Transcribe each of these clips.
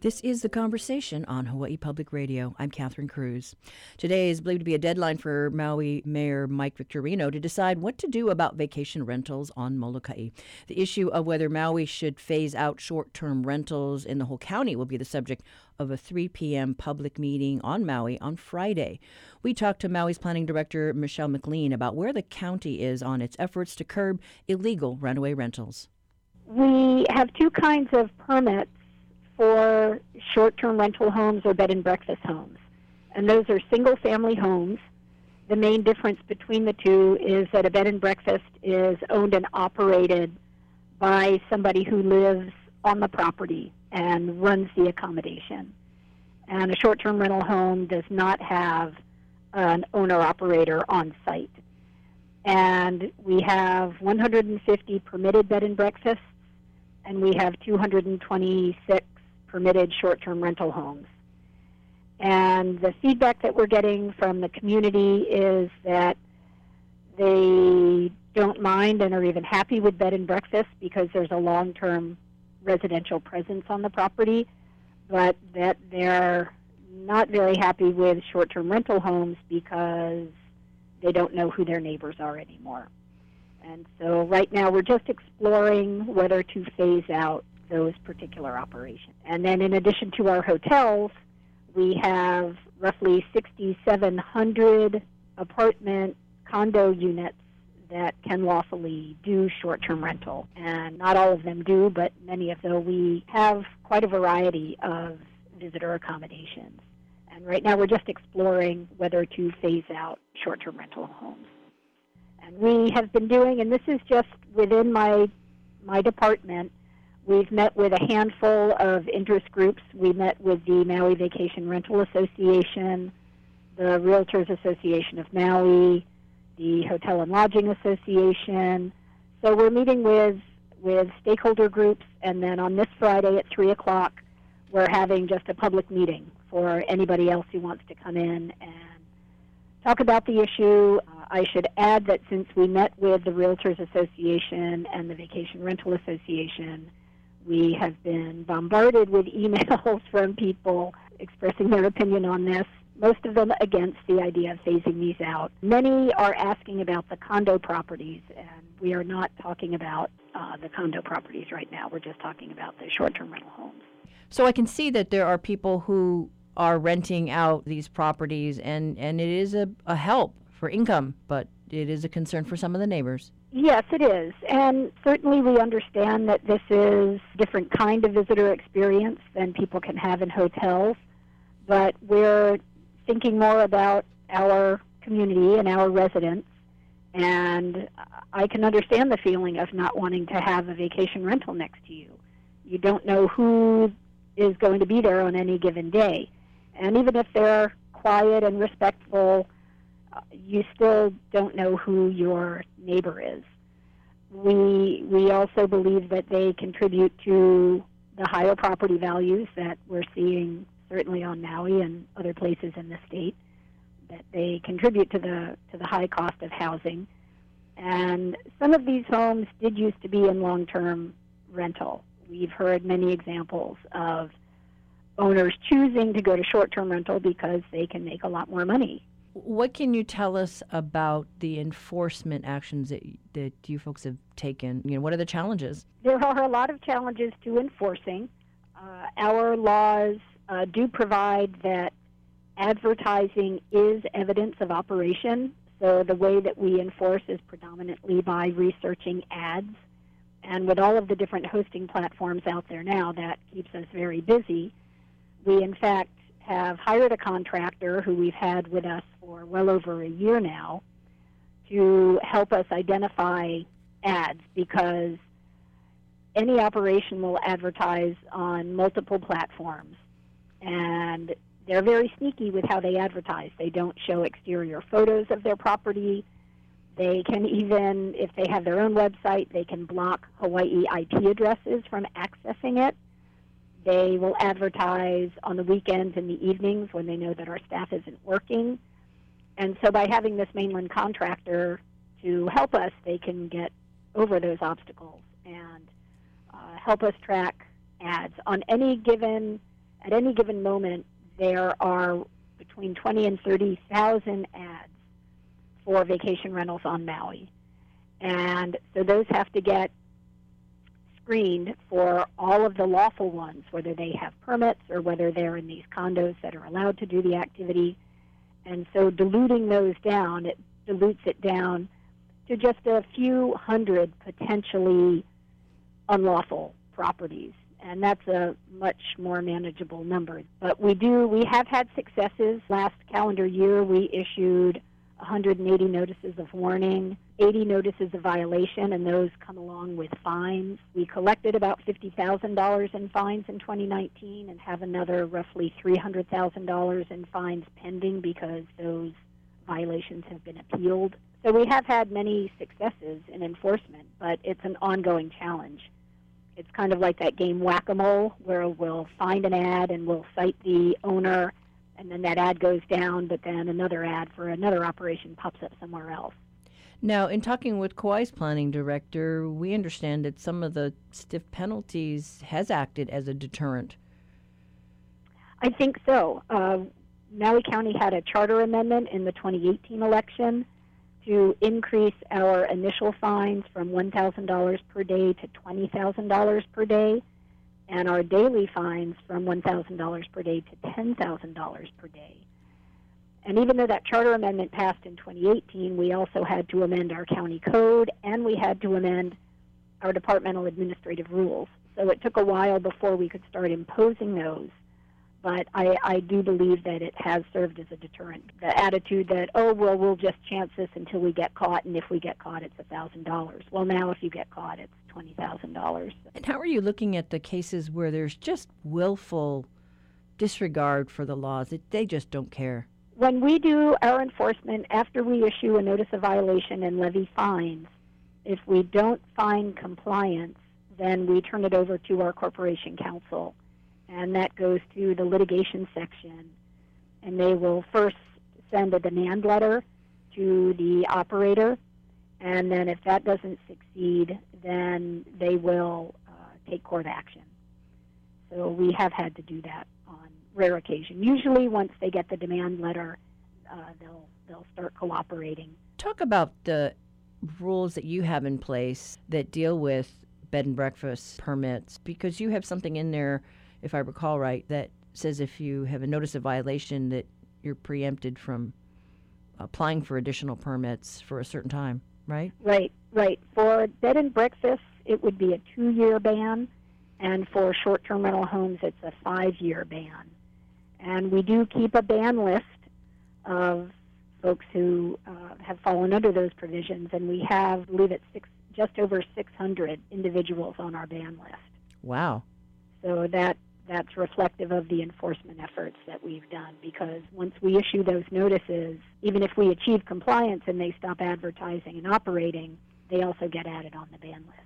This is The Conversation on Hawaii Public Radio. I'm Catherine Cruz. Today is believed to be a deadline for Maui Mayor Mike Victorino to decide what to do about vacation rentals on Molokai. The issue of whether Maui should phase out short term rentals in the whole county will be the subject of a 3 p.m. public meeting on Maui on Friday. We talked to Maui's planning director, Michelle McLean, about where the county is on its efforts to curb illegal runaway rentals. We have two kinds of permits for short-term rental homes or bed and breakfast homes. And those are single-family homes. The main difference between the two is that a bed and breakfast is owned and operated by somebody who lives on the property and runs the accommodation. And a short-term rental home does not have an owner-operator on site. And we have 150 permitted bed and breakfasts, and we have 226 permitted short term rental homes. And the feedback that we're getting from the community is that they don't mind and are even happy with bed and breakfast because there's a long term residential presence on the property, but that they're not very happy with short term rental homes because they don't know who their neighbors are anymore. And so right now we're just exploring whether to phase out those particular operations. And then in addition to our hotels, we have roughly 6,700 apartment condo units that can lawfully do short-term rental. And not all of them do, but many of them. We have quite a variety of visitor accommodations. And right now we're just exploring whether to phase out short-term rental homes. And we have been doing, and this is just within my my department, We've met with a handful of interest groups. We met with the Maui Vacation Rental Association, the Realtors Association of Maui, the Hotel and Lodging Association. So we're meeting with with stakeholder groups, and then on this Friday at three o'clock, we're having just a public meeting for anybody else who wants to come in and talk about the issue. Uh, I should add that since we met with the Realtors Association and the Vacation Rental Association, we have been bombarded with emails from people expressing their opinion on this, most of them against the idea of phasing these out. Many are asking about the condo properties, and we are not talking about uh, the condo properties right now. We're just talking about the short term rental homes. So I can see that there are people who are renting out these properties, and, and it is a, a help for income, but it is a concern for some of the neighbors. Yes, it is. And certainly we understand that this is different kind of visitor experience than people can have in hotels. But we're thinking more about our community and our residents. And I can understand the feeling of not wanting to have a vacation rental next to you. You don't know who is going to be there on any given day. And even if they're quiet and respectful, you still don't know who your neighbor is. We we also believe that they contribute to the higher property values that we're seeing certainly on Maui and other places in the state. That they contribute to the to the high cost of housing. And some of these homes did used to be in long-term rental. We've heard many examples of owners choosing to go to short-term rental because they can make a lot more money what can you tell us about the enforcement actions that, that you folks have taken? You know, what are the challenges? There are a lot of challenges to enforcing. Uh, our laws uh, do provide that advertising is evidence of operation. So the way that we enforce is predominantly by researching ads. And with all of the different hosting platforms out there now, that keeps us very busy. We, in fact, have hired a contractor who we've had with us for well over a year now to help us identify ads because any operation will advertise on multiple platforms and they're very sneaky with how they advertise. They don't show exterior photos of their property. They can even, if they have their own website, they can block Hawaii IP addresses from accessing it. They will advertise on the weekends and the evenings when they know that our staff isn't working. And so by having this mainland contractor to help us, they can get over those obstacles and uh, help us track ads. On any given at any given moment, there are between 20 and 30,000 ads for vacation rentals on Maui. And so those have to get screened for all of the lawful ones, whether they have permits or whether they're in these condos that are allowed to do the activity. And so diluting those down, it dilutes it down to just a few hundred potentially unlawful properties. And that's a much more manageable number. But we do, we have had successes. Last calendar year, we issued 180 notices of warning, 80 notices of violation, and those come along with fines. We collected about $50,000 in fines in 2019 and have another roughly $300,000 in fines pending because those violations have been appealed. So we have had many successes in enforcement, but it's an ongoing challenge. It's kind of like that game whack a mole, where we'll find an ad and we'll cite the owner and then that ad goes down, but then another ad for another operation pops up somewhere else. Now, in talking with Kauai's planning director, we understand that some of the stiff penalties has acted as a deterrent. I think so. Uh, Maui County had a charter amendment in the 2018 election to increase our initial fines from $1,000 per day to $20,000 per day and our daily fines from $1,000 per day to $10,000 per day. And even though that charter amendment passed in 2018, we also had to amend our county code and we had to amend our departmental administrative rules. So it took a while before we could start imposing those but I, I do believe that it has served as a deterrent. The attitude that, oh, well, we'll just chance this until we get caught, and if we get caught, it's $1,000. Well, now if you get caught, it's $20,000. And how are you looking at the cases where there's just willful disregard for the laws? They just don't care. When we do our enforcement, after we issue a notice of violation and levy fines, if we don't find compliance, then we turn it over to our corporation counsel and that goes to the litigation section. And they will first send a demand letter to the operator, and then if that doesn't succeed, then they will uh, take court action. So we have had to do that on rare occasion. Usually, once they get the demand letter, uh, they'll they'll start cooperating. Talk about the rules that you have in place that deal with bed and breakfast permits, because you have something in there if I recall right, that says if you have a notice of violation that you're preempted from applying for additional permits for a certain time, right? Right, right. For bed and breakfast, it would be a two year ban, and for short term rental homes, it's a five year ban. And we do keep a ban list of folks who uh, have fallen under those provisions, and we have, I believe it's six, just over 600 individuals on our ban list. Wow. So that that's reflective of the enforcement efforts that we've done because once we issue those notices, even if we achieve compliance and they stop advertising and operating, they also get added on the ban list.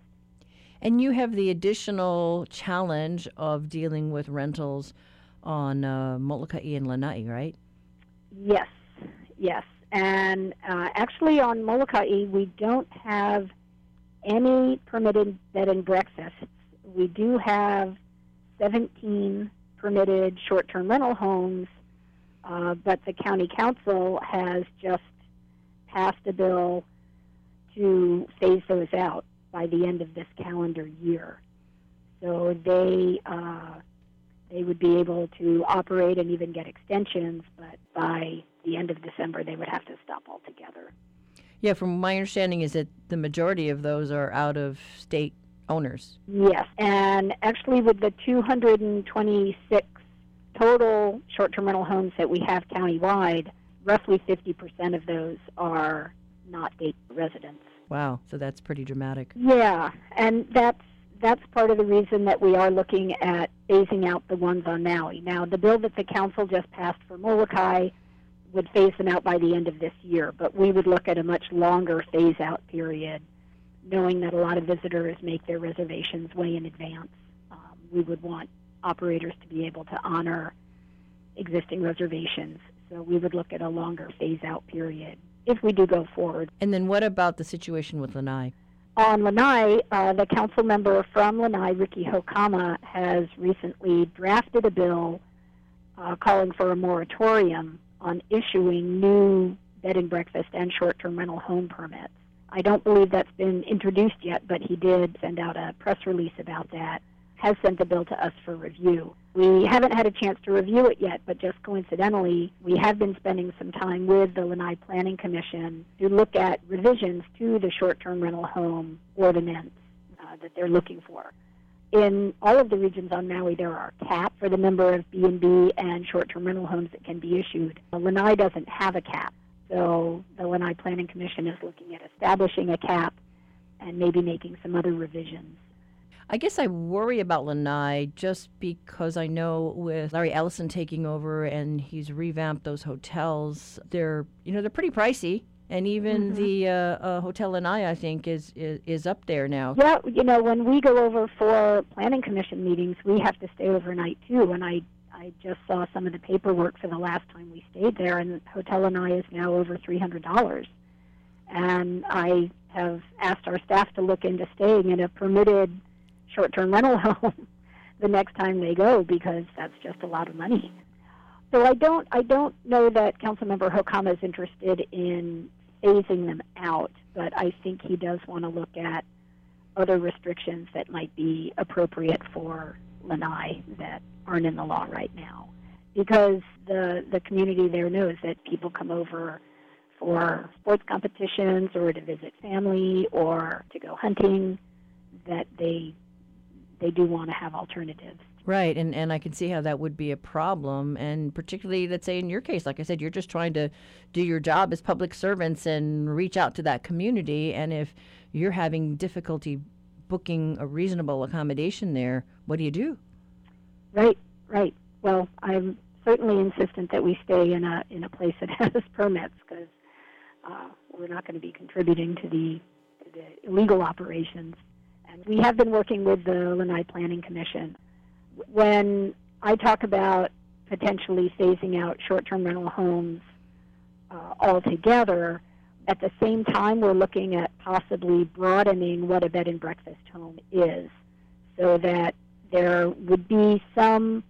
And you have the additional challenge of dealing with rentals on uh, Molokai and Lanai, right? Yes, yes. And uh, actually, on Molokai, we don't have any permitted bed and breakfasts. We do have 17 permitted short term rental homes, uh, but the county council has just passed a bill to phase those out by the end of this calendar year. So they uh, they would be able to operate and even get extensions, but by the end of December they would have to stop altogether. Yeah, from my understanding is that the majority of those are out of state owners. Yes, and actually, with the 226 total short term rental homes that we have countywide, roughly 50% of those are not state residents. Wow, so that's pretty dramatic. Yeah, and that's that's part of the reason that we are looking at phasing out the ones on Maui. Now, the bill that the council just passed for Molokai would phase them out by the end of this year, but we would look at a much longer phase out period knowing that a lot of visitors make their reservations way in advance. Um, we would want operators to be able to honor existing reservations. So we would look at a longer phase out period if we do go forward. And then what about the situation with Lanai? On Lanai, uh, the council member from Lanai, Riki Hokama, has recently drafted a bill uh, calling for a moratorium on issuing new bed and breakfast and short-term rental home permits. I don't believe that's been introduced yet, but he did send out a press release about that, has sent the bill to us for review. We haven't had a chance to review it yet, but just coincidentally, we have been spending some time with the Lanai Planning Commission to look at revisions to the short-term rental home ordinance uh, that they're looking for. In all of the regions on Maui, there are caps for the number of B&B and short-term rental homes that can be issued. Lanai doesn't have a cap. So the Lanai Planning Commission is looking at establishing a cap and maybe making some other revisions. I guess I worry about Lanai just because I know with Larry Ellison taking over and he's revamped those hotels, they're you know they're pretty pricey. And even mm-hmm. the uh, uh, Hotel Lanai, I think, is, is is up there now. Yeah, you know, when we go over for planning commission meetings, we have to stay overnight too. And I I just saw some of the paperwork for the last time we stayed there, and Hotel Lanai is now over three hundred dollars. And I have asked our staff to look into staying in a permitted short-term rental home the next time they go because that's just a lot of money. So I don't I don't know that Councilmember Hokama is interested in phasing them out, but I think he does want to look at other restrictions that might be appropriate for Lanai that aren't in the law right now. Because the, the community there knows that people come over for sports competitions or to visit family or to go hunting, that they they do want to have alternatives. Right, and, and I can see how that would be a problem. And particularly, let's say in your case, like I said, you're just trying to do your job as public servants and reach out to that community. And if you're having difficulty booking a reasonable accommodation there, what do you do? Right, right. Well, I'm certainly insistent that we stay in a in a place that has permits because uh, we're not going to be contributing to the, the illegal operations. And we have been working with the Lanai Planning Commission. When I talk about potentially phasing out short-term rental homes uh, altogether, at the same time we're looking at possibly broadening what a bed and breakfast home is so that there would be some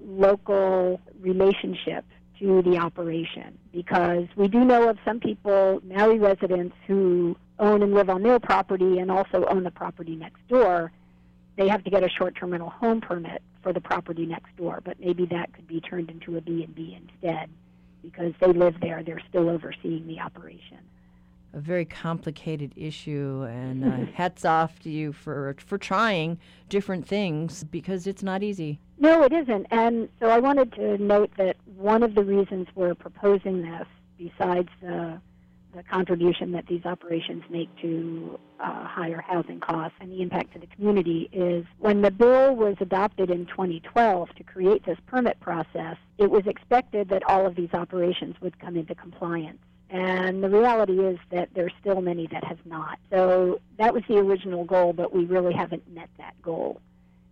local relationship to the operation because we do know of some people, Maui residents, who own and live on their property and also own the property next door. They have to get a short-term rental home permit for the property next door, but maybe that could be turned into a B&B instead because they live there. They're still overseeing the operation a very complicated issue, and uh, hats off to you for for trying different things because it's not easy. No, it isn't. And so I wanted to note that one of the reasons we're proposing this, besides the the contribution that these operations make to uh, higher housing costs and the impact to the community is when the bill was adopted in 2012 to create this permit process, it was expected that all of these operations would come into compliance and the reality is that there's still many that have not. So that was the original goal, but we really haven't met that goal.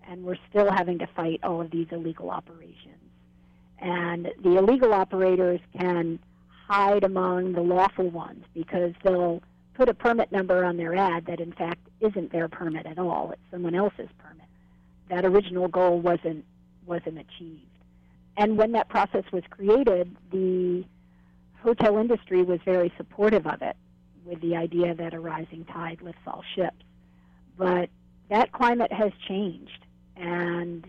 And we're still having to fight all of these illegal operations. And the illegal operators can hide among the lawful ones because they'll put a permit number on their ad that in fact isn't their permit at all. It's someone else's permit. That original goal wasn't wasn't achieved. And when that process was created, the hotel industry was very supportive of it with the idea that a rising tide lifts all ships. But that climate has changed, and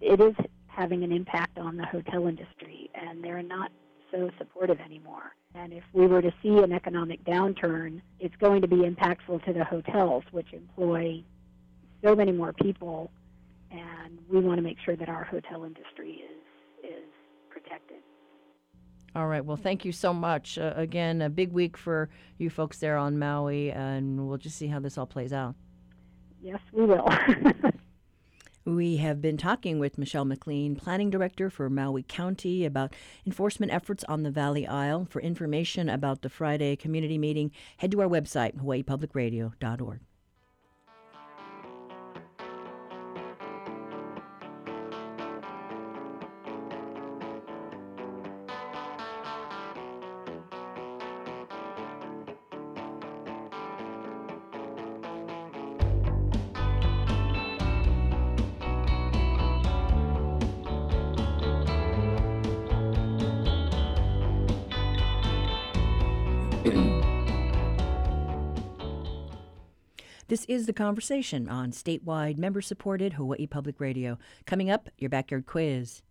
it is having an impact on the hotel industry, and they're not so supportive anymore. And if we were to see an economic downturn, it's going to be impactful to the hotels, which employ so many more people, and we want to make sure that our hotel industry is, is protected. All right. Well, thank you so much. Uh, again, a big week for you folks there on Maui, and we'll just see how this all plays out. Yes, we will. we have been talking with Michelle McLean, Planning Director for Maui County, about enforcement efforts on the Valley Isle. For information about the Friday community meeting, head to our website, hawaiipublicradio.org. is The Conversation on statewide member supported Hawaii Public Radio. Coming up, your backyard quiz.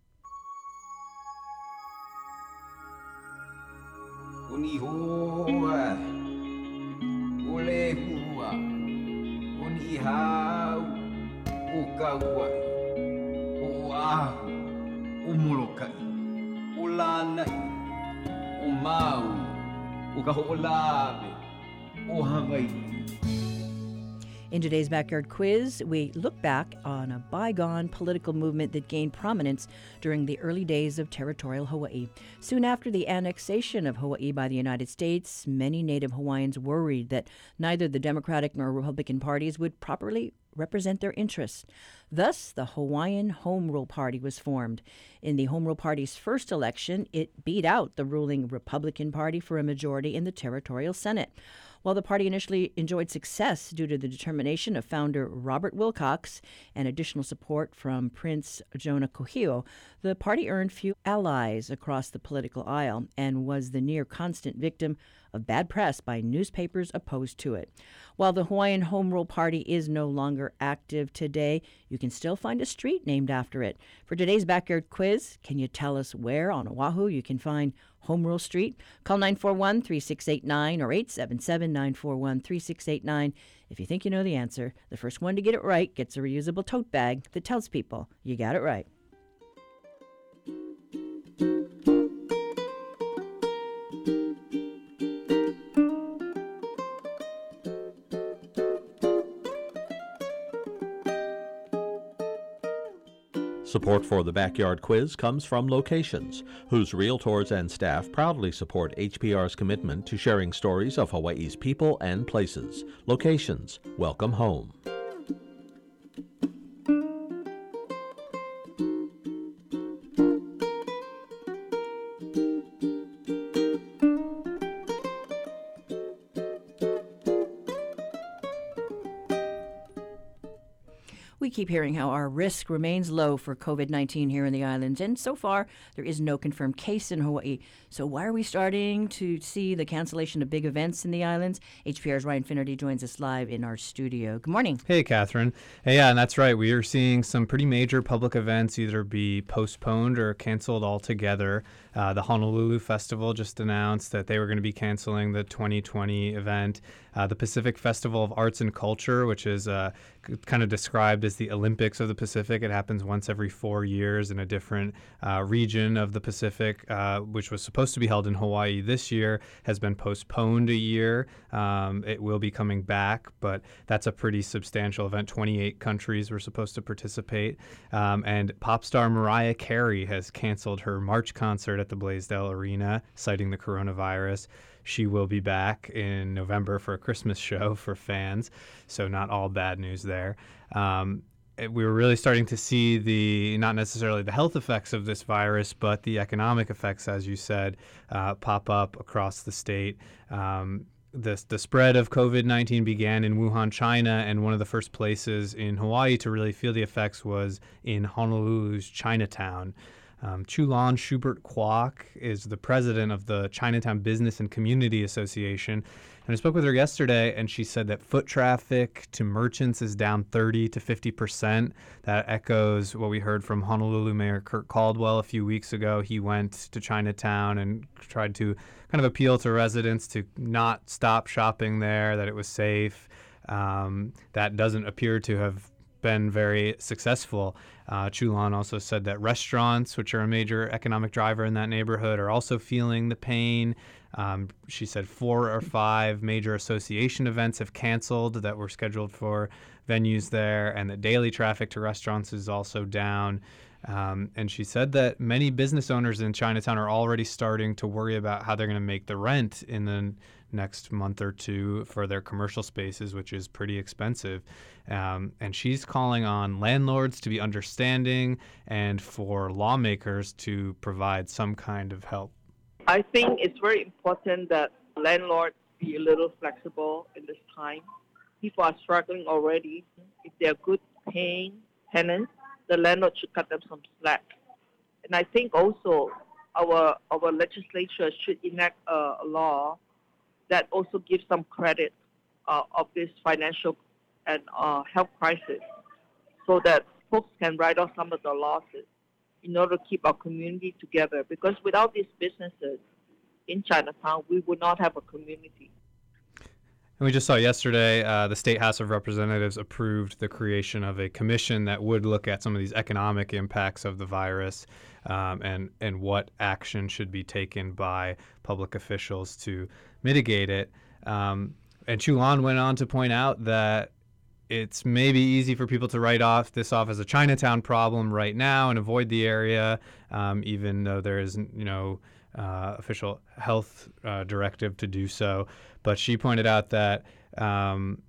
In today's Backyard Quiz, we look back on a bygone political movement that gained prominence during the early days of territorial Hawaii. Soon after the annexation of Hawaii by the United States, many Native Hawaiians worried that neither the Democratic nor Republican parties would properly represent their interests. Thus, the Hawaiian Home Rule Party was formed. In the Home Rule Party's first election, it beat out the ruling Republican Party for a majority in the territorial Senate. While the party initially enjoyed success due to the determination of founder Robert Wilcox and additional support from Prince Jonah Kuhio, the party earned few allies across the political aisle and was the near constant victim of bad press by newspapers opposed to it. While the Hawaiian Home Rule Party is no longer active today, you can still find a street named after it. For today's backyard quiz, can you tell us where on Oahu you can find Home Rule Street? Call 941 3689 or 877 941 3689 if you think you know the answer. The first one to get it right gets a reusable tote bag that tells people you got it right. Support for the Backyard Quiz comes from Locations, whose realtors and staff proudly support HPR's commitment to sharing stories of Hawaii's people and places. Locations, welcome home. Keep hearing how our risk remains low for COVID 19 here in the islands, and so far there is no confirmed case in Hawaii. So, why are we starting to see the cancellation of big events in the islands? HPR's Ryan Finnerty joins us live in our studio. Good morning. Hey, Catherine. Hey, yeah, and that's right. We are seeing some pretty major public events either be postponed or canceled altogether. Uh, the Honolulu Festival just announced that they were going to be canceling the 2020 event. Uh, the Pacific Festival of Arts and Culture, which is uh, kind of described as the Olympics of the Pacific. It happens once every four years in a different uh, region of the Pacific, uh, which was supposed to be held in Hawaii this year, has been postponed a year. Um, it will be coming back, but that's a pretty substantial event. 28 countries were supposed to participate. Um, and pop star Mariah Carey has canceled her March concert at the Blaisdell Arena, citing the coronavirus. She will be back in November for a Christmas show for fans, so not all bad news there. Um, we were really starting to see the not necessarily the health effects of this virus, but the economic effects, as you said, uh, pop up across the state. Um, the, the spread of COVID 19 began in Wuhan, China, and one of the first places in Hawaii to really feel the effects was in Honolulu's Chinatown. Um, Chu Lan Shubert-Kwock is the president of the Chinatown Business and Community Association. And I spoke with her yesterday, and she said that foot traffic to merchants is down 30 to 50 percent. That echoes what we heard from Honolulu Mayor Kirk Caldwell a few weeks ago. He went to Chinatown and tried to kind of appeal to residents to not stop shopping there, that it was safe. Um, that doesn't appear to have been very successful. Uh, Chu Lan also said that restaurants, which are a major economic driver in that neighborhood, are also feeling the pain. Um, she said four or five major association events have canceled that were scheduled for venues there, and that daily traffic to restaurants is also down. Um, and she said that many business owners in Chinatown are already starting to worry about how they're going to make the rent in the next month or two for their commercial spaces, which is pretty expensive. Um, and she's calling on landlords to be understanding and for lawmakers to provide some kind of help. I think it's very important that landlords be a little flexible in this time. People are struggling already. If they're good paying tenants, the landlord should cut them some slack. And I think also our our legislature should enact a, a law that also gives some credit uh, of this financial and uh, health crisis so that folks can write off some of the losses in order to keep our community together. Because without these businesses in Chinatown, we would not have a community. And we just saw yesterday uh, the State House of Representatives approved the creation of a commission that would look at some of these economic impacts of the virus um, and, and what action should be taken by public officials to mitigate it. Um, and Chu Lan went on to point out that it's maybe easy for people to write off this off as a Chinatown problem right now and avoid the area, um, even though there is, you know, uh, official health uh, directive to do so. But she pointed out that um,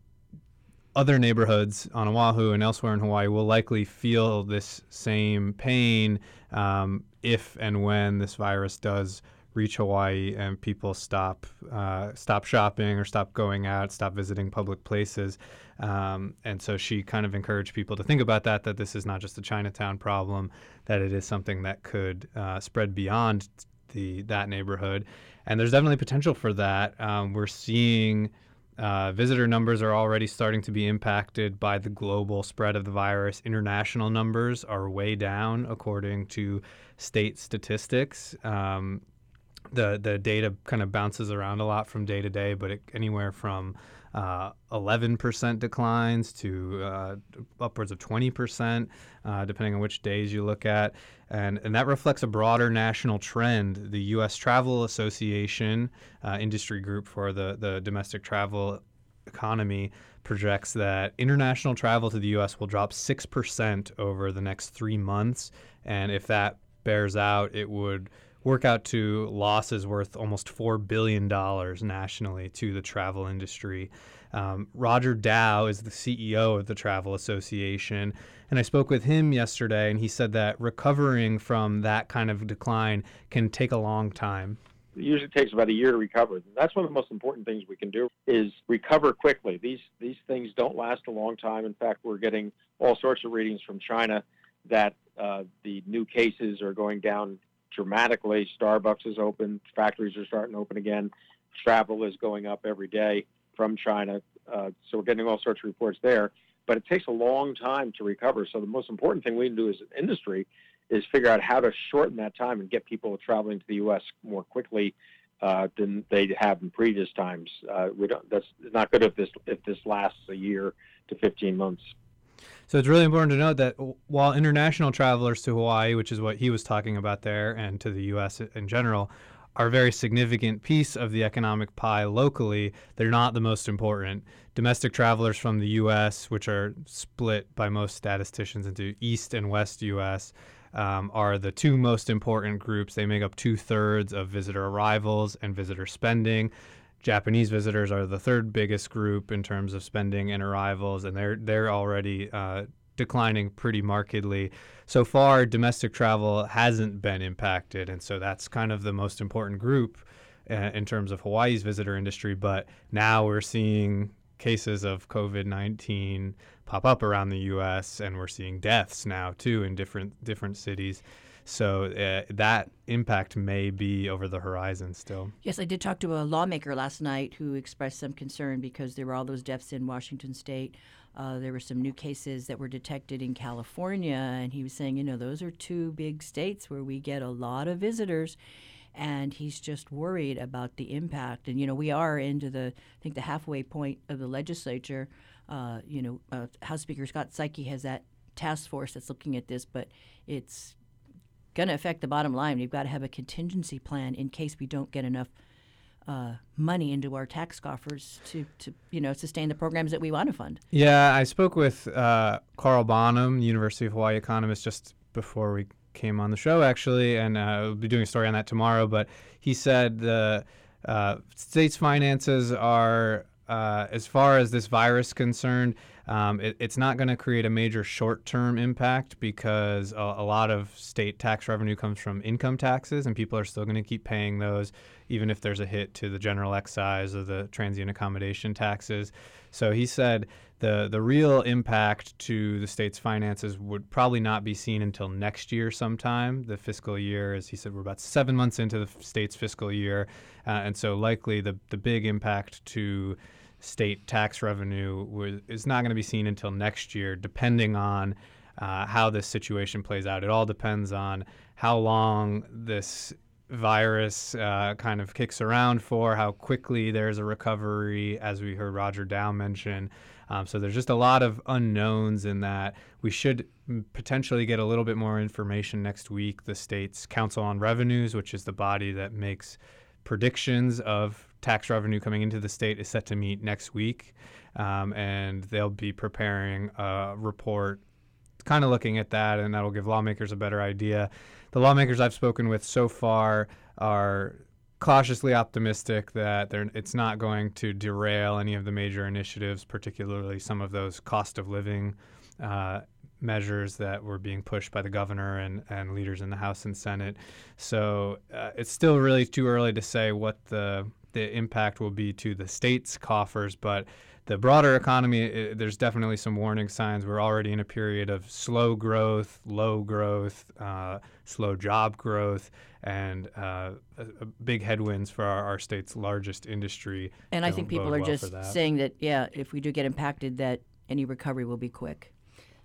other neighborhoods on Oahu and elsewhere in Hawaii will likely feel this same pain um, if and when this virus does reach Hawaii and people stop uh, stop shopping or stop going out, stop visiting public places. Um, and so she kind of encouraged people to think about that, that this is not just a Chinatown problem, that it is something that could uh, spread beyond the that neighborhood. And there's definitely potential for that. Um, we're seeing uh, visitor numbers are already starting to be impacted by the global spread of the virus. International numbers are way down, according to state statistics. Um, the the data kind of bounces around a lot from day to day, but it, anywhere from uh, 11% declines to uh, upwards of 20%, uh, depending on which days you look at. And, and that reflects a broader national trend. The U.S. Travel Association, uh, industry group for the, the domestic travel economy, projects that international travel to the U.S. will drop 6% over the next three months. And if that bears out, it would work out to losses worth almost $4 billion nationally to the travel industry. Um, Roger Dow is the CEO of the Travel Association. And I spoke with him yesterday, and he said that recovering from that kind of decline can take a long time. It usually takes about a year to recover. That's one of the most important things we can do is recover quickly. These these things don't last a long time. In fact, we're getting all sorts of readings from China that uh, the new cases are going down dramatically. Starbucks is open, factories are starting to open again, travel is going up every day from China. Uh, so we're getting all sorts of reports there. But it takes a long time to recover. So the most important thing we can do as an industry is figure out how to shorten that time and get people traveling to the U.S. more quickly uh, than they have in previous times. Uh, we don't. That's not good if this if this lasts a year to 15 months. So it's really important to note that while international travelers to Hawaii, which is what he was talking about there, and to the U.S. in general, are a very significant piece of the economic pie locally, they're not the most important. Domestic travelers from the U.S., which are split by most statisticians into East and West U.S., um, are the two most important groups. They make up two thirds of visitor arrivals and visitor spending. Japanese visitors are the third biggest group in terms of spending and arrivals, and they're they're already uh, declining pretty markedly. So far, domestic travel hasn't been impacted, and so that's kind of the most important group uh, in terms of Hawaii's visitor industry. But now we're seeing cases of COVID nineteen pop up around the U.S., and we're seeing deaths now too in different different cities. So uh, that impact may be over the horizon still. Yes, I did talk to a lawmaker last night who expressed some concern because there were all those deaths in Washington state. Uh, there were some new cases that were detected in California, and he was saying, you know, those are two big states where we get a lot of visitors and he's just worried about the impact. And you know, we are into the I think the halfway point of the legislature. Uh, you know, uh, House Speaker Scott Saiki has that task force that's looking at this, but it's going to affect the bottom line. We've got to have a contingency plan in case we don't get enough uh, money into our tax coffers to, to you know sustain the programs that we want to fund. Yeah, I spoke with uh, Carl Bonham, University of Hawaii economist, just before we came on the show actually, and uh, we'll be doing a story on that tomorrow. But he said the uh, state's finances are, uh, as far as this virus concerned, um, it, it's not going to create a major short-term impact because a, a, lot of state tax revenue comes from income taxes, and people are still going to keep paying those, even if there's a hit to the general excise or the transient accommodation taxes. So he said the the real impact to the state's finances would probably not be seen until next year sometime. The fiscal year, as he said, we're about seven months into the state's fiscal year, uh, and so likely the the big impact to state tax revenue was, is not going to be seen until next year, depending on uh, how this situation plays out. It all depends on how long this virus uh, kind of kicks around for, how quickly there's a recovery, as we heard Roger Dow mention. Um, so there's just a lot of unknowns in that. We should potentially get a little bit more information next week. The state's Council on Revenues, which is the body that makes predictions of tax revenue coming into the state, is set to meet next week. Um, and they'll be preparing a report kind of looking at that, and that'll give lawmakers a better idea. The lawmakers I've spoken with so far are cautiously optimistic that it's not going to derail any of the major initiatives, particularly some of those cost of living uh, measures that were being pushed by the governor and, and leaders in the House and Senate. So uh, it's still really too early to say what the the impact will be to the state's coffers, but the broader economy, it, there's definitely some warning signs. We're already in a period of slow growth, low growth, uh, slow job growth, and uh, a, a big headwinds for our, our, state's largest industry. And I think people are well just that. saying that, yeah, if we do get impacted, that any recovery will be quick.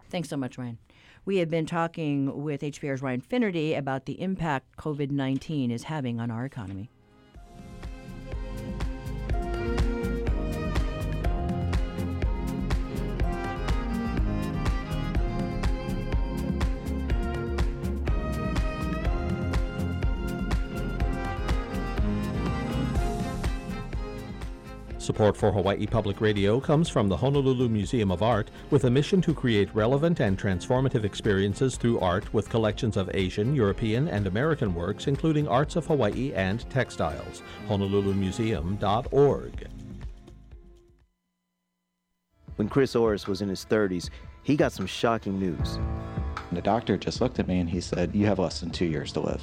Thanks so much, Ryan. We have been talking with HPR's Ryan Finnerty about the impact COVID 19 is having on our economy. Support for Hawaii Public Radio comes from the Honolulu Museum of Art with a mission to create relevant and transformative experiences through art with collections of Asian, European, and American works, including arts of Hawaii and textiles. HonoluluMuseum.org. When Chris Orris was in his 30s, he got some shocking news. The doctor just looked at me and he said, You have less than two years to live.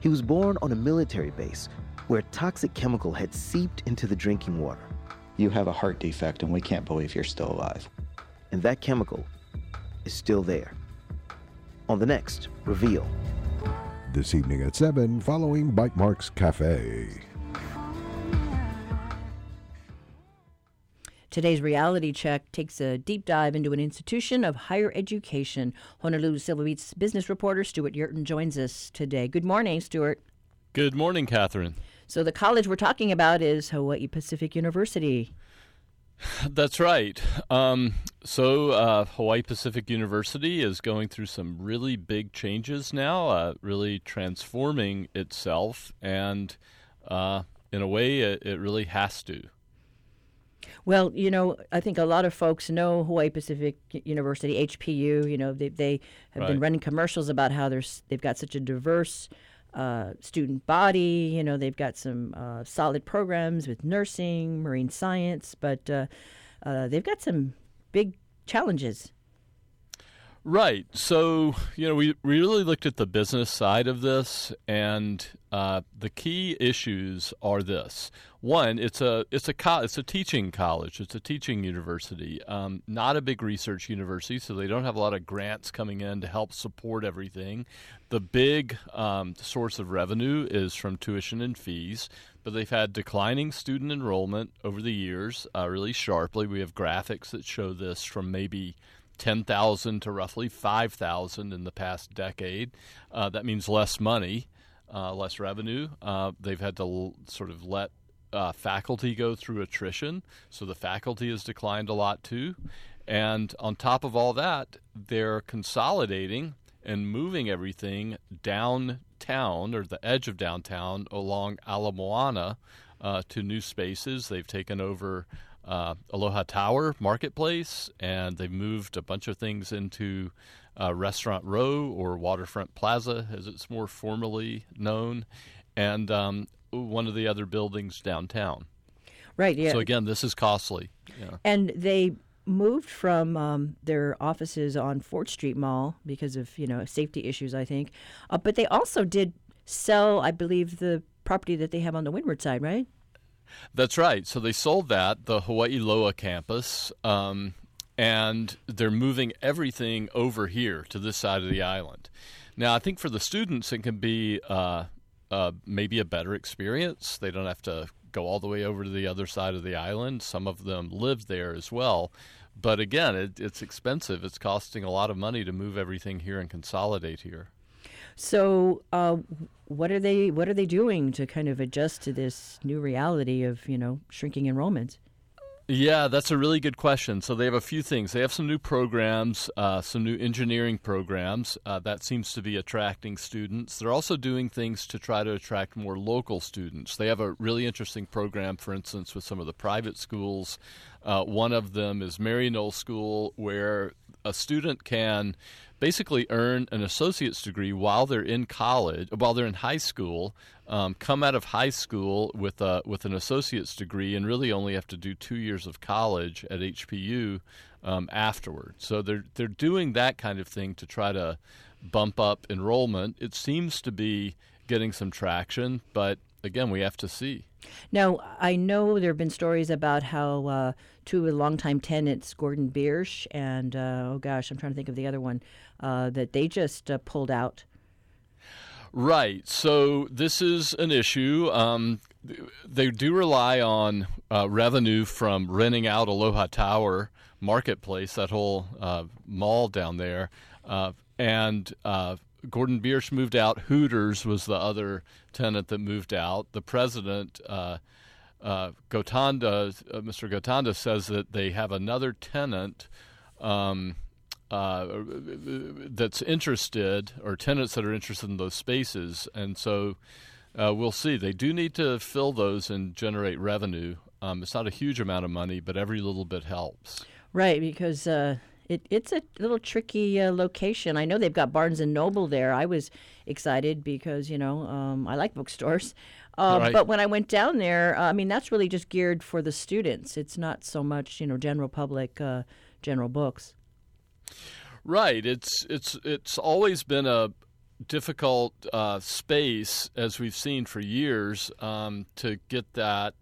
He was born on a military base where a toxic chemical had seeped into the drinking water. You have a heart defect, and we can't believe you're still alive. And that chemical is still there. On the next, Reveal. This evening at 7, following Bytemarks Cafe. Today's reality check takes a deep dive into an institution of higher education. Honolulu Civil Beat's business reporter Stewart Yerton joins us today. Good morning, Stewart. Good morning, Catherine. So the college we're talking about is Hawaii Pacific University. That's right. Um, so uh, Hawaii Pacific University is going through some really big changes now, uh, really transforming itself, and uh, in a way, it, it, really has to. Well, you know, I think a lot of folks know Hawaii Pacific University, HPU. You know, they they have right. been running commercials about how there's they've got such a diverse uh, student body. You know, they've got some uh, solid programs with nursing, marine science, but uh, uh they've got some big challenges. Right. So, you know, we, we really looked at the business side of this, and uh, the key issues are this: one, it's a it's a co- it's a teaching college, it's a teaching university, um, not a big research university, so they don't have a lot of grants coming in to help support everything. The big um, source of revenue is from tuition and fees, but they've had declining student enrollment over the years, uh, really sharply. We have graphics that show this from maybe 10,000 to roughly 5,000 in the past decade. Uh, that means less money, uh, less revenue. Uh, they've had to l- sort of let uh, faculty go through attrition, so the faculty has declined a lot too. And on top of all that, they're consolidating and moving everything downtown or the edge of downtown along Ala Moana uh, to new spaces. They've taken over uh, Aloha Tower Marketplace, and they've moved a bunch of things into uh, Restaurant Row or Waterfront Plaza, as it's more formally known, and um, one of the other buildings downtown. Right. Yeah. So again, this is costly. Yeah. And they moved from um, their offices on Fort Street Mall because of you know safety issues, I think. Uh, but they also did sell, I believe, the property that they have on the windward side, right? That's right. So they sold that, the Hawaii Loa campus, um, and they're moving everything over here to this side of the island. Now, I think for the students, it can be uh, uh, maybe a better experience. They don't have to go all the way over to the other side of the island. Some of them live there as well. But again, it, it's expensive. It's costing a lot of money to move everything here and consolidate here. So, uh, what are they? What are they doing to kind of adjust to this new reality of you know shrinking enrollments? Yeah, that's a really good question. So they have a few things. They have some new programs, uh, some new engineering programs uh, that seems to be attracting students. They're also doing things to try to attract more local students. They have a really interesting program, for instance, with some of the private schools. Uh, one of them is Maryknoll School, where a student can basically earn an associate's degree while they're in college, while they're in high school, um, come out of high school with a with an associate's degree, and really only have to do two years of college at HPU um, afterward. So they're they're doing that kind of thing to try to bump up enrollment. It seems to be getting some traction, but again, we have to see. Now, I know there have been stories about how uh, two longtime tenants, Gordon Biersch and, uh, oh gosh, I'm trying to think of the other one, uh, that they just uh, pulled out. Right. So this is an issue. Um, they do rely on uh, revenue from renting out Aloha Tower Marketplace, that whole uh, mall down there. and Gordon Biersch moved out. Hooters was the other tenant that moved out. The president, uh, uh, Gotanda, uh, Mr. Gotanda, says that they have another tenant um, uh, that's interested, or tenants that are interested in those spaces, and so uh, we'll see. They do need to fill those and generate revenue. Um, it's not a huge amount of money, but every little bit helps. Right, because uh, it, it's a little tricky uh, location. I know they've got Barnes and Noble there. I was excited because you know um, I like bookstores, uh, right. but when I went down there, uh, I mean that's really just geared for the students. It's not so much you know general public, uh, general books. Right. It's it's it's always been a difficult uh, space as we've seen for years um, to get that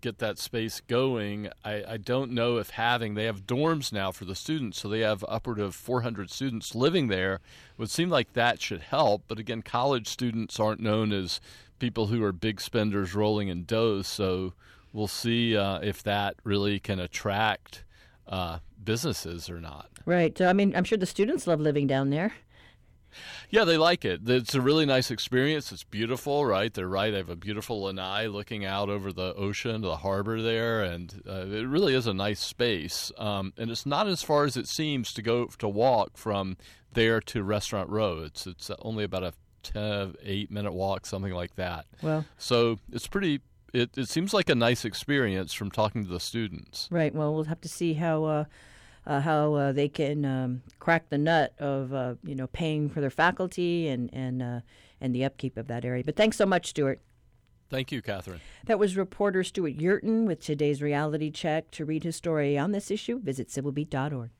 get that space going. I, I, don't know if having they have dorms now for the students, so they have upward of 400 students living there. It would seem like that should help, but again, college students aren't known as people who are big spenders rolling in dough. So we'll see uh, if that really can attract uh, businesses or not. Right. So I mean, I'm sure the students love living down there. Yeah, they like it. It's a really nice experience. It's beautiful, right? They're right. They have a beautiful lanai looking out over the ocean, the harbor there, and uh, it really is a nice space. Um, and it's not as far as it seems to go to walk from there to Restaurant Row. It's it's only about a 10, eight minute walk, something like that. Well, so it's pretty. It, it seems like a nice experience from talking to the students. Right. Well, we'll have to see how. Uh, uh, how uh, they can um, crack the nut of uh, you know paying for their faculty and and uh, and the upkeep of that area. But thanks so much, Stewart. Thank you, Catherine. That was reporter Stewart Yerton with today's reality check. To read his story on this issue, visit civilbeat.org.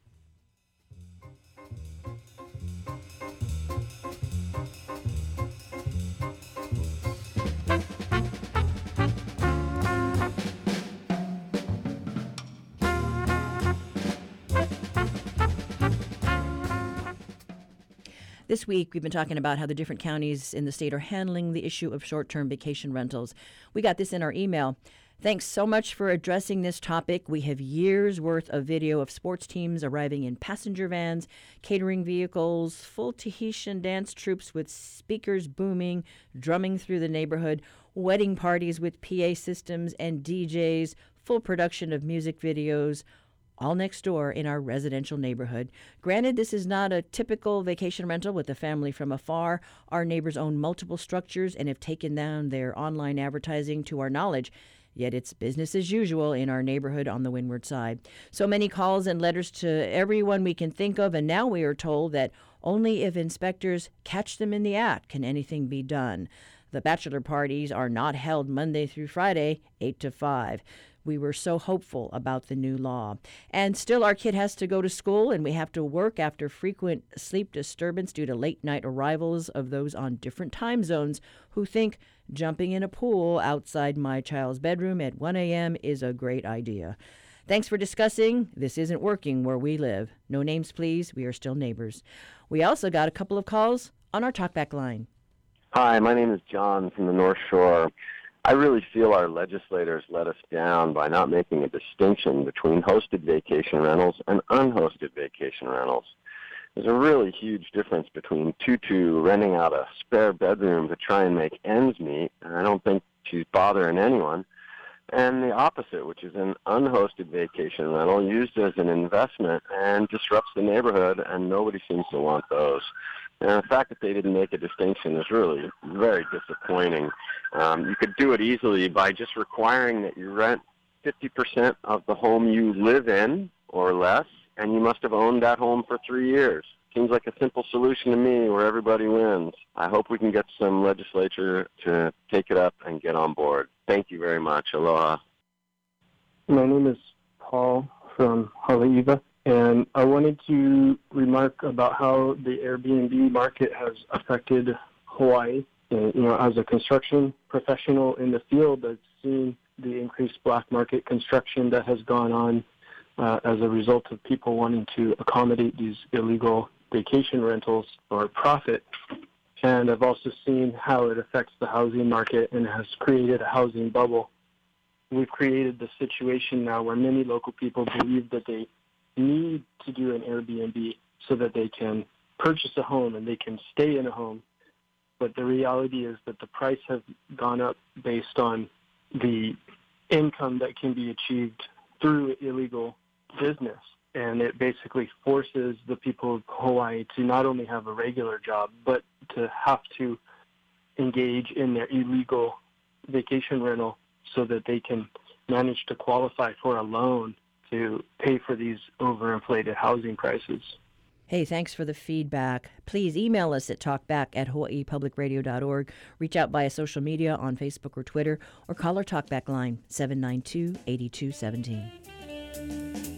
This week, we've been talking about how the different counties in the state are handling the issue of short term vacation rentals. We got this in our email. Thanks so much for addressing this topic. We have years worth of video of sports teams arriving in passenger vans, catering vehicles, full Tahitian dance troupes with speakers booming, drumming through the neighborhood, wedding parties with PA systems and DJs, full production of music videos, all next door in our residential neighborhood. Granted, this is not a typical vacation rental with a family from afar. Our neighbors own multiple structures and have taken down their online advertising to our knowledge. Yet it's business as usual in our neighborhood on the windward side. So many calls and letters to everyone we can think of, and now we are told that only if inspectors catch them in the act can anything be done. The bachelor parties are not held Monday through Friday, 8 to 5 we were so hopeful about the new law. And still, our kid has to go to school, and we have to work after frequent sleep disturbance due to late night arrivals of those on different time zones who think jumping in a pool outside my child's bedroom at 1 a.m. is a great idea. Thanks for discussing. This isn't working where we live. No names, please. We are still neighbors. We also got a couple of calls on our talkback line. Hi, my name is John from the North Shore. I really feel our legislators let us down by not making a distinction between hosted vacation rentals and unhosted vacation rentals. There's a really huge difference between Tutu renting out a spare bedroom to try and make ends meet, and I don't think she's bothering anyone, and the opposite, which is an unhosted vacation rental used as an investment and disrupts the neighborhood, and nobody seems to want those. And the fact that they didn't make a distinction is really very disappointing. Um, you could do it easily by just requiring that you rent 50% of the home you live in or less, and you must have owned that home for three years. Seems like a simple solution to me where everybody wins. I hope we can get some legislature to take it up and get on board. Thank you very much. Aloha. My name is Paul from Haleiwa, and I wanted to remark about how the Airbnb market has affected Hawaii. And, you know, as a construction professional in the field, I've seen the increased black market construction that has gone on uh, as a result of people wanting to accommodate these illegal vacation rentals for profit. And I've also seen how it affects the housing market and has created a housing bubble. We've created the situation now where many local people believe that they need to do an Airbnb so that they can purchase a home and they can stay in a home. But the reality is that the price has gone up based on the income that can be achieved through illegal business. And it basically forces the people of Hawaii to not only have a regular job, but to have to engage in their illegal vacation rental so that they can manage to qualify for a loan to pay for these overinflated housing prices. Hey, thanks for the feedback. Please email us at talkback at hawaiipublicradio.org. Reach out via social media on Facebook or Twitter, or call our talkback line 792 8217.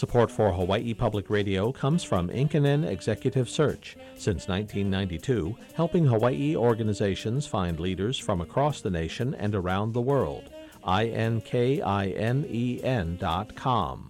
Support for Hawaii Public Radio comes from Inkinen Executive Search, since 1992, helping Hawaii organizations find leaders from across the nation and around the world. I-N-K-I-N-E-N dot com.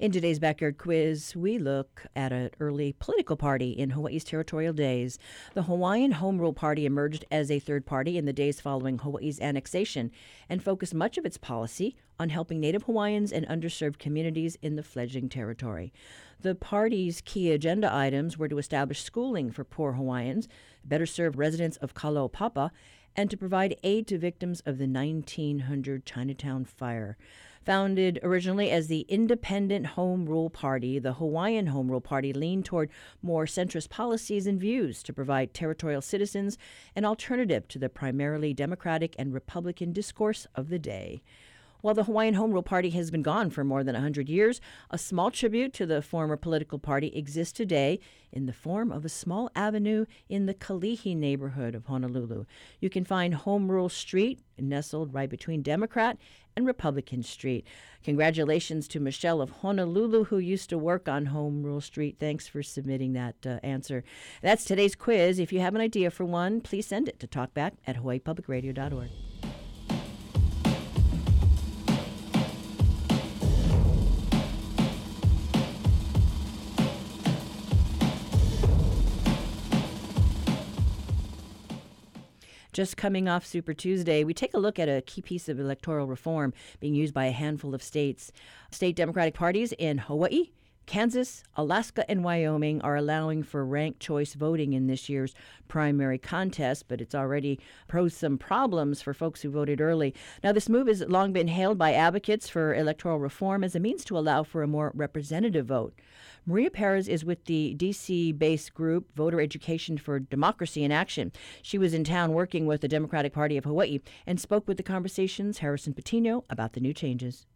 In today's backyard quiz, we look at an early political party in Hawaii's territorial days. The Hawaiian Home Rule Party emerged as a third party in the days following Hawaii's annexation and focused much of its policy on helping Native Hawaiians and underserved communities in the fledgling territory. The party's key agenda items were to establish schooling for poor Hawaiians, better serve residents of Kalaupapa, and to provide aid to victims of the 1900 Chinatown fire. Founded originally as the Independent Home Rule Party, the Hawaiian Home Rule Party leaned toward more centrist policies and views to provide territorial citizens an alternative to the primarily Democratic and Republican discourse of the day. While the Hawaiian Home Rule Party has been gone for more than 100 years, a small tribute to the former political party exists today in the form of a small avenue in the Kalihi neighborhood of Honolulu. You can find Home Rule Street, nestled right between Democrat and Republican Street. Congratulations to Michelle of Honolulu, who used to work on Home Rule Street. Thanks for submitting that uh, answer. That's today's quiz. If you have an idea for one, please send it to talkback at hawaiipublicradio.org. Just coming off Super Tuesday, we take a look at a key piece of electoral reform being used by a handful of states. State Democratic parties in Hawaii, Kansas, Alaska, and Wyoming are allowing for ranked choice voting in this year's primary contest, but it's already posed some problems for folks who voted early. Now, this move has long been hailed by advocates for electoral reform as a means to allow for a more representative vote. Maria Perez is with the DC based group Voter Education for Democracy in Action. She was in town working with the Democratic Party of Hawaii and spoke with the conversation's Harrison Patino about the new changes.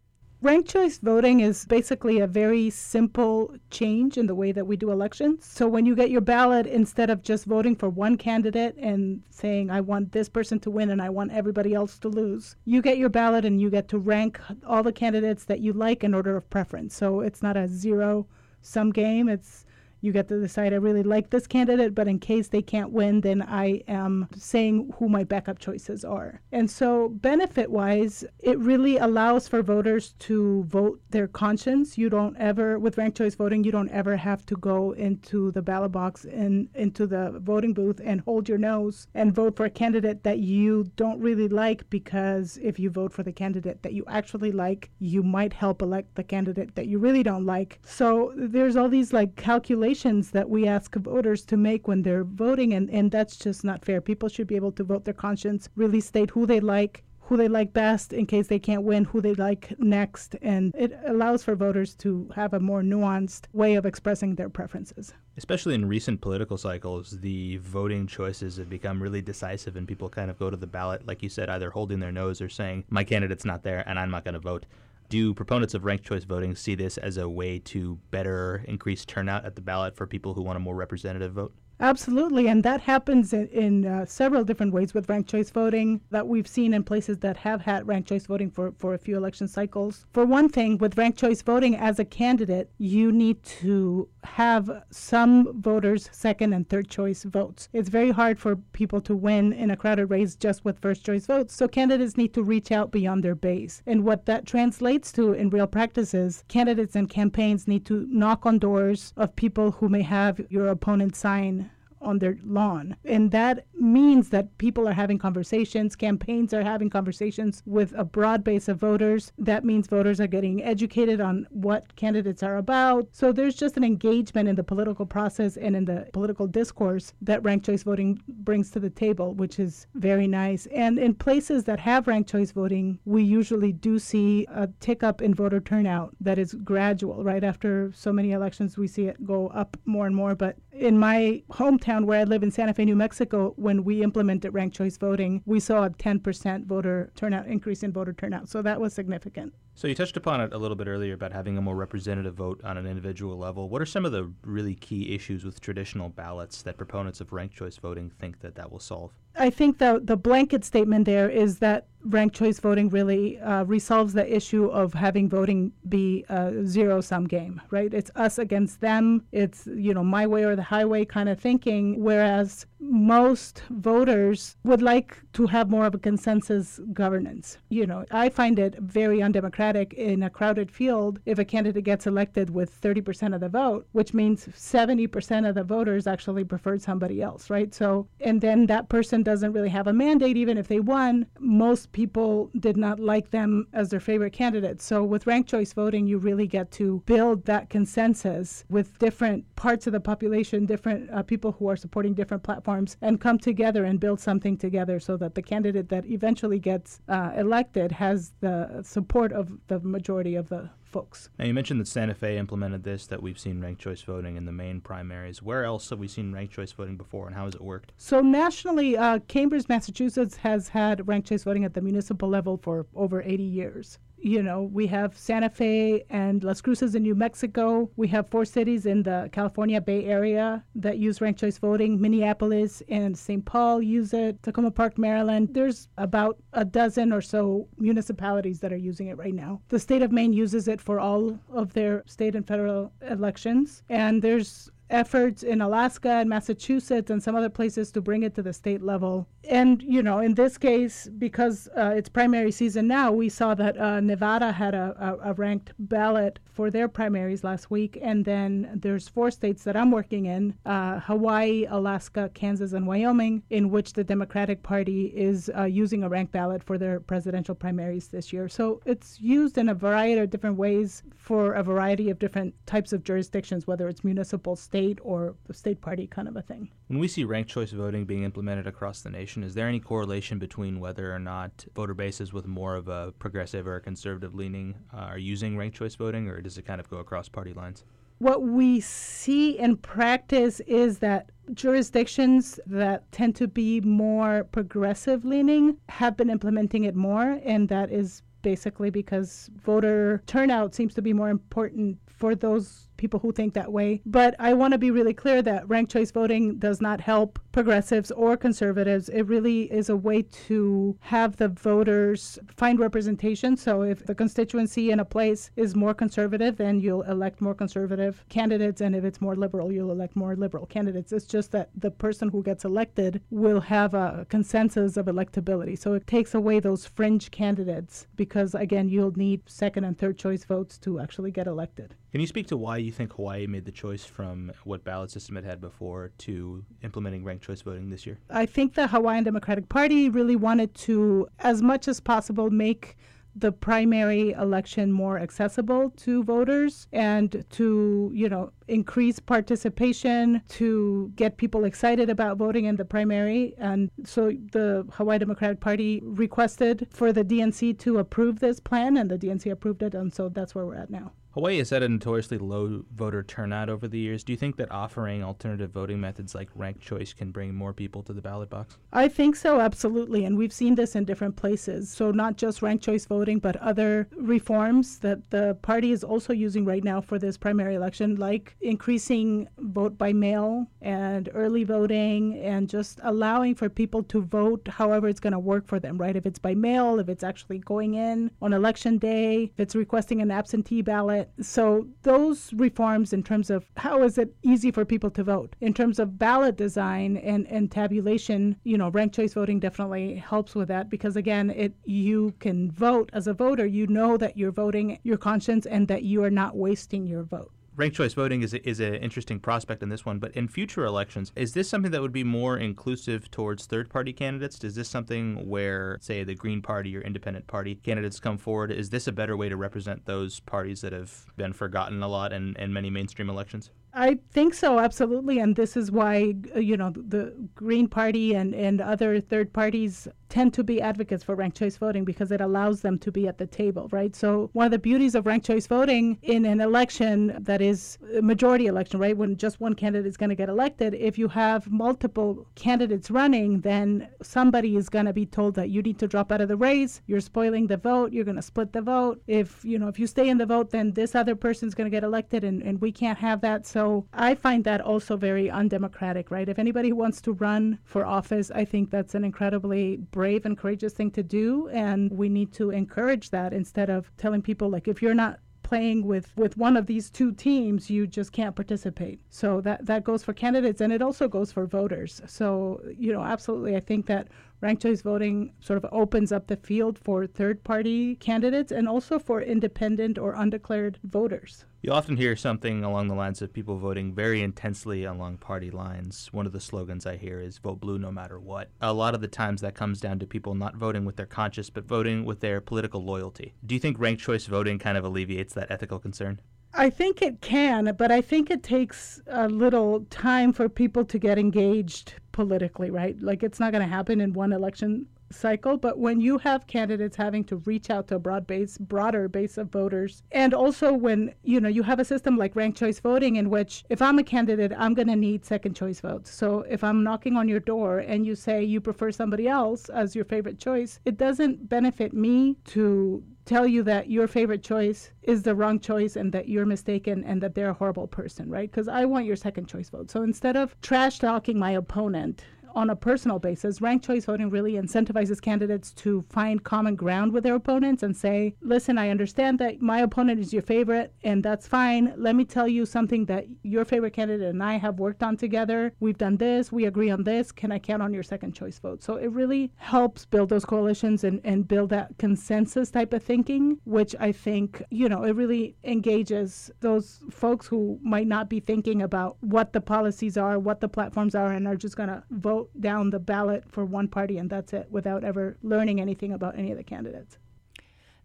Ranked choice voting is basically a very simple change in the way that we do elections. So when you get your ballot, instead of just voting for one candidate and saying, I want this person to win and I want everybody else to lose, you get your ballot and you get to rank all the candidates that you like in order of preference. So it's not a zero sum game. It's You get to decide, I really like this candidate, but in case they can't win, then I am saying who my backup choices are. And so, benefit wise, it really allows for voters to vote their conscience. You don't ever, with ranked choice voting, you don't ever have to go into the ballot box and into the voting booth and hold your nose and vote for a candidate that you don't really like because if you vote for the candidate that you actually like, you might help elect the candidate that you really don't like. So there's all these like calculations that we ask voters to make when they're voting, and, and that's just not fair. People should be able to vote their conscience, really state who they like, who they like best in case they can't win, who they like next, and it allows for voters to have a more nuanced way of expressing their preferences. Especially in recent political cycles, the voting choices have become really decisive, and people kind of go to the ballot, like you said, either holding their nose or saying, My candidate's not there and I'm not going to vote. Do proponents of ranked choice voting see this as a way to better increase turnout at the ballot for people who want a more representative vote? Absolutely, and that happens in, in uh, several different ways with ranked choice voting that we've seen in places that have had ranked choice voting for, for a few election cycles. For one thing, with ranked choice voting as a candidate, you need to have some voters' second and third choice votes. It's very hard for people to win in a crowded race just with first choice votes, so candidates need to reach out beyond their base. And what that translates to in real practice is candidates and campaigns need to knock on doors of people who may have your opponent's sign on their lawn. And that means that people are having conversations, campaigns are having conversations with a broad base of voters. That means voters are getting educated on what candidates are about. So there's just an engagement in the political process and in the political discourse that ranked choice voting brings to the table, which is very nice. And in places that have ranked choice voting, we usually do see a tick up in voter turnout that is gradual. Right after so many elections, we see it go up more and more. But in my hometown, where I live in Santa Fe, New Mexico, when we implemented ranked choice voting, we saw a 10% voter turnout increase in voter turnout. So that was significant. So you touched upon it a little bit earlier about having a more representative vote on an individual level. What are some of the really key issues with traditional ballots that proponents of ranked choice voting think that that will solve? I think the the blanket statement there is that ranked choice voting really uh, resolves the issue of having voting be a zero sum game, right? It's us against them. It's you know my way or the highway kind of thinking. Whereas most voters would like to have more of a consensus governance. You know, I find it very undemocratic in a crowded field if a candidate gets elected with 30% of the vote, which means 70% of the voters actually preferred somebody else, right? So, and then that person doesn't really have a mandate, even if they won. Most people did not like them as their favorite candidate. So, with ranked choice voting, you really get to build that consensus with different parts of the population, different uh, people who are supporting different platforms, and come together and build something together so that the candidate that eventually gets uh, elected has the support of the majority of the folks. Now, you mentioned that Santa Fe implemented this, that we've seen ranked choice voting in the Maine primaries. Where else have we seen ranked choice voting before, and how has it worked? So, nationally, uh, Cambridge, Massachusetts has had ranked choice voting at the municipal level for over 80 years you know, we have Santa Fe and Las Cruces in New Mexico. We have four cities in the California Bay Area that use ranked choice voting. Minneapolis and St. Paul use it. Takoma Park, Maryland. There's about a dozen or so municipalities that are using it right now. The state of Maine uses it for all of their state and federal elections. And there's efforts in Alaska and Massachusetts and some other places to bring it to the state level. And, you know, in this case, because uh, it's primary season now, we saw that uh, Nevada had a, a, a, ranked ballot for their primaries last week. And then there's four states that I'm working in uh, Hawaii, Alaska, Kansas, and Wyoming, in which the Democratic Party is uh, using a ranked ballot for their presidential primaries this year. So it's used in a variety of different ways for a variety of different types of jurisdictions, whether it's municipal, state, state or the state party kind of a thing. When we see ranked choice voting being implemented across the nation, is there any correlation between whether or not voter bases with more of a progressive or a conservative leaning uh, are using ranked choice voting, or does it kind of go across party lines? What we see in practice is that jurisdictions that tend to be more progressive leaning have been implementing it more, and that is basically because voter turnout seems to be more important for those people who think that way. But I want to be really clear that ranked choice voting does not help progressives or conservatives. It really is a way to have the voters find representation. So if the constituency in a place is more conservative, then you'll elect more conservative candidates. And if it's more liberal, you'll elect more liberal candidates. It's just that the person who gets elected will have a consensus of electability. So it takes away those fringe candidates because, again, you'll need second and third choice votes to actually get elected. Can you speak to why you think Hawaii made the choice from what ballot system it had before to implementing ranked choice voting this year? I think the Hawaiian Democratic Party really wanted to, as much as possible, make the primary election more accessible to voters and to, you know, increase participation, to get people excited about voting in the primary. And so the Hawaii Democratic Party requested for the DNC to approve this plan, and the DNC approved it. And so that's where we're at now. Hawaii has had a notoriously low voter turnout over the years. Do you think that offering alternative voting methods like ranked choice can bring more people to the ballot box? I think so, absolutely. And we've seen this in different places. So, not just ranked choice voting, but other reforms that the party is also using right now for this primary election, like increasing vote by mail and early voting and just allowing for people to vote however it's going to work for them, right? If it's by mail, if it's actually going in on election day, if it's requesting an absentee ballot so those reforms in terms of how is it easy for people to vote, in terms of ballot design and, and tabulation, you know, ranked choice voting definitely helps with that because again, it you can vote. As a voter, you know that you're voting your conscience and that you are not wasting your vote ranked choice voting is is an interesting prospect in this one, but in future elections, is this something that would be more inclusive towards third party candidates? Is this something where, say, the Green Party or Independent Party candidates come forward? Is this a better way to represent those parties that have been forgotten a lot in, in many mainstream elections? I think so, absolutely. And this is why, uh, you know, the Green Party and, and other third parties tend to be advocates for ranked choice voting because it allows them to be at the table, right? So, one of the beauties of ranked choice voting in an election that is a majority election, right, when just one candidate is going to get elected, if you have multiple candidates running, then somebody is going to be told that you need to drop out of the race, you're spoiling the vote, you're going to split the vote. If, you know, if you stay in the vote, then this other person is going to get elected and, and we can't have that. So, I find that also very undemocratic, right? If anybody wants to run for office, I think that's an incredibly brave and courageous thing to do. And we need to encourage that instead of telling people like if you're not playing with with one of these two teams you just can't participate. So that that goes for candidates and it also goes for voters. So you know absolutely i think that ranked choice voting sort of opens up the field for third party candidates and also for independent or undeclared voters. You often hear something along the lines of people voting very intensely along party lines. One of the slogans I hear is vote blue no matter what. A lot of the times that comes down to people not voting with their conscience, but voting with their political loyalty. Do you think ranked choice voting kind of alleviates that ethical concern? I think it can, but I think it takes a little time for people to get engaged politically, right? Like it's not going to happen in one election cycle, but when you have candidates having to reach out to a broad base, broader base of voters, and also when you know you have a system like ranked choice voting, in which if I'm a candidate, I'm going to need second choice votes. So if I'm knocking on your door and you say you prefer somebody else as your favorite choice, it doesn't benefit me to tell you that your favorite choice is the wrong choice and that you're mistaken and that they're a horrible person, right? Because I want your second choice vote. So instead of trash talking my opponent on a personal basis, ranked choice voting really incentivizes candidates to find common ground with their opponents and say, listen, I understand that my opponent is your favorite, and that's fine. Let me tell you something that your favorite candidate and I have worked on together. We've done this, we agree on this. Can I count on your second choice vote? So it really helps build those coalitions and, and build that consensus type of thinking, which I think, you know, it really engages those folks who might not be thinking about what the policies are, what the platforms are, and are just going to vote vote down the ballot for one party and that's it without ever learning anything about any of the candidates.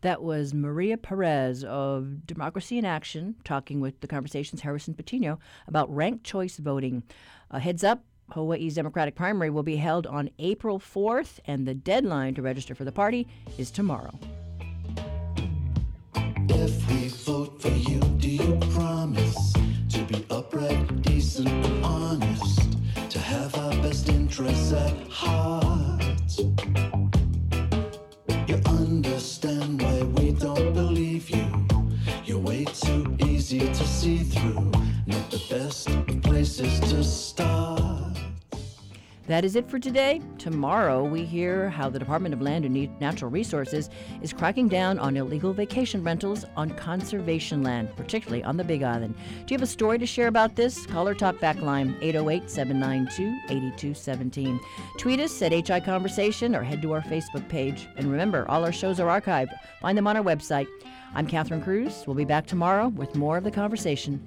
That was Maria Perez of Democracy in Action talking with the Conversations Harrison Patino about ranked choice voting. Uh, heads up, Hawaii's Democratic primary will be held on April 4th, and the deadline to register for the party is tomorrow. stress at heart. You understand why we don't believe you. You're way too easy to see through. Not the best of places to start. That is it for today. Tomorrow, we hear how the Department of Land and Natural Resources is cracking down on illegal vacation rentals on conservation land, particularly on the Big Island. Do you have a story to share about this? Call or talk back line 808 792 8217. Tweet us at HI Conversation or head to our Facebook page. And remember, all our shows are archived. Find them on our website. I'm Catherine Cruz. We'll be back tomorrow with more of the conversation.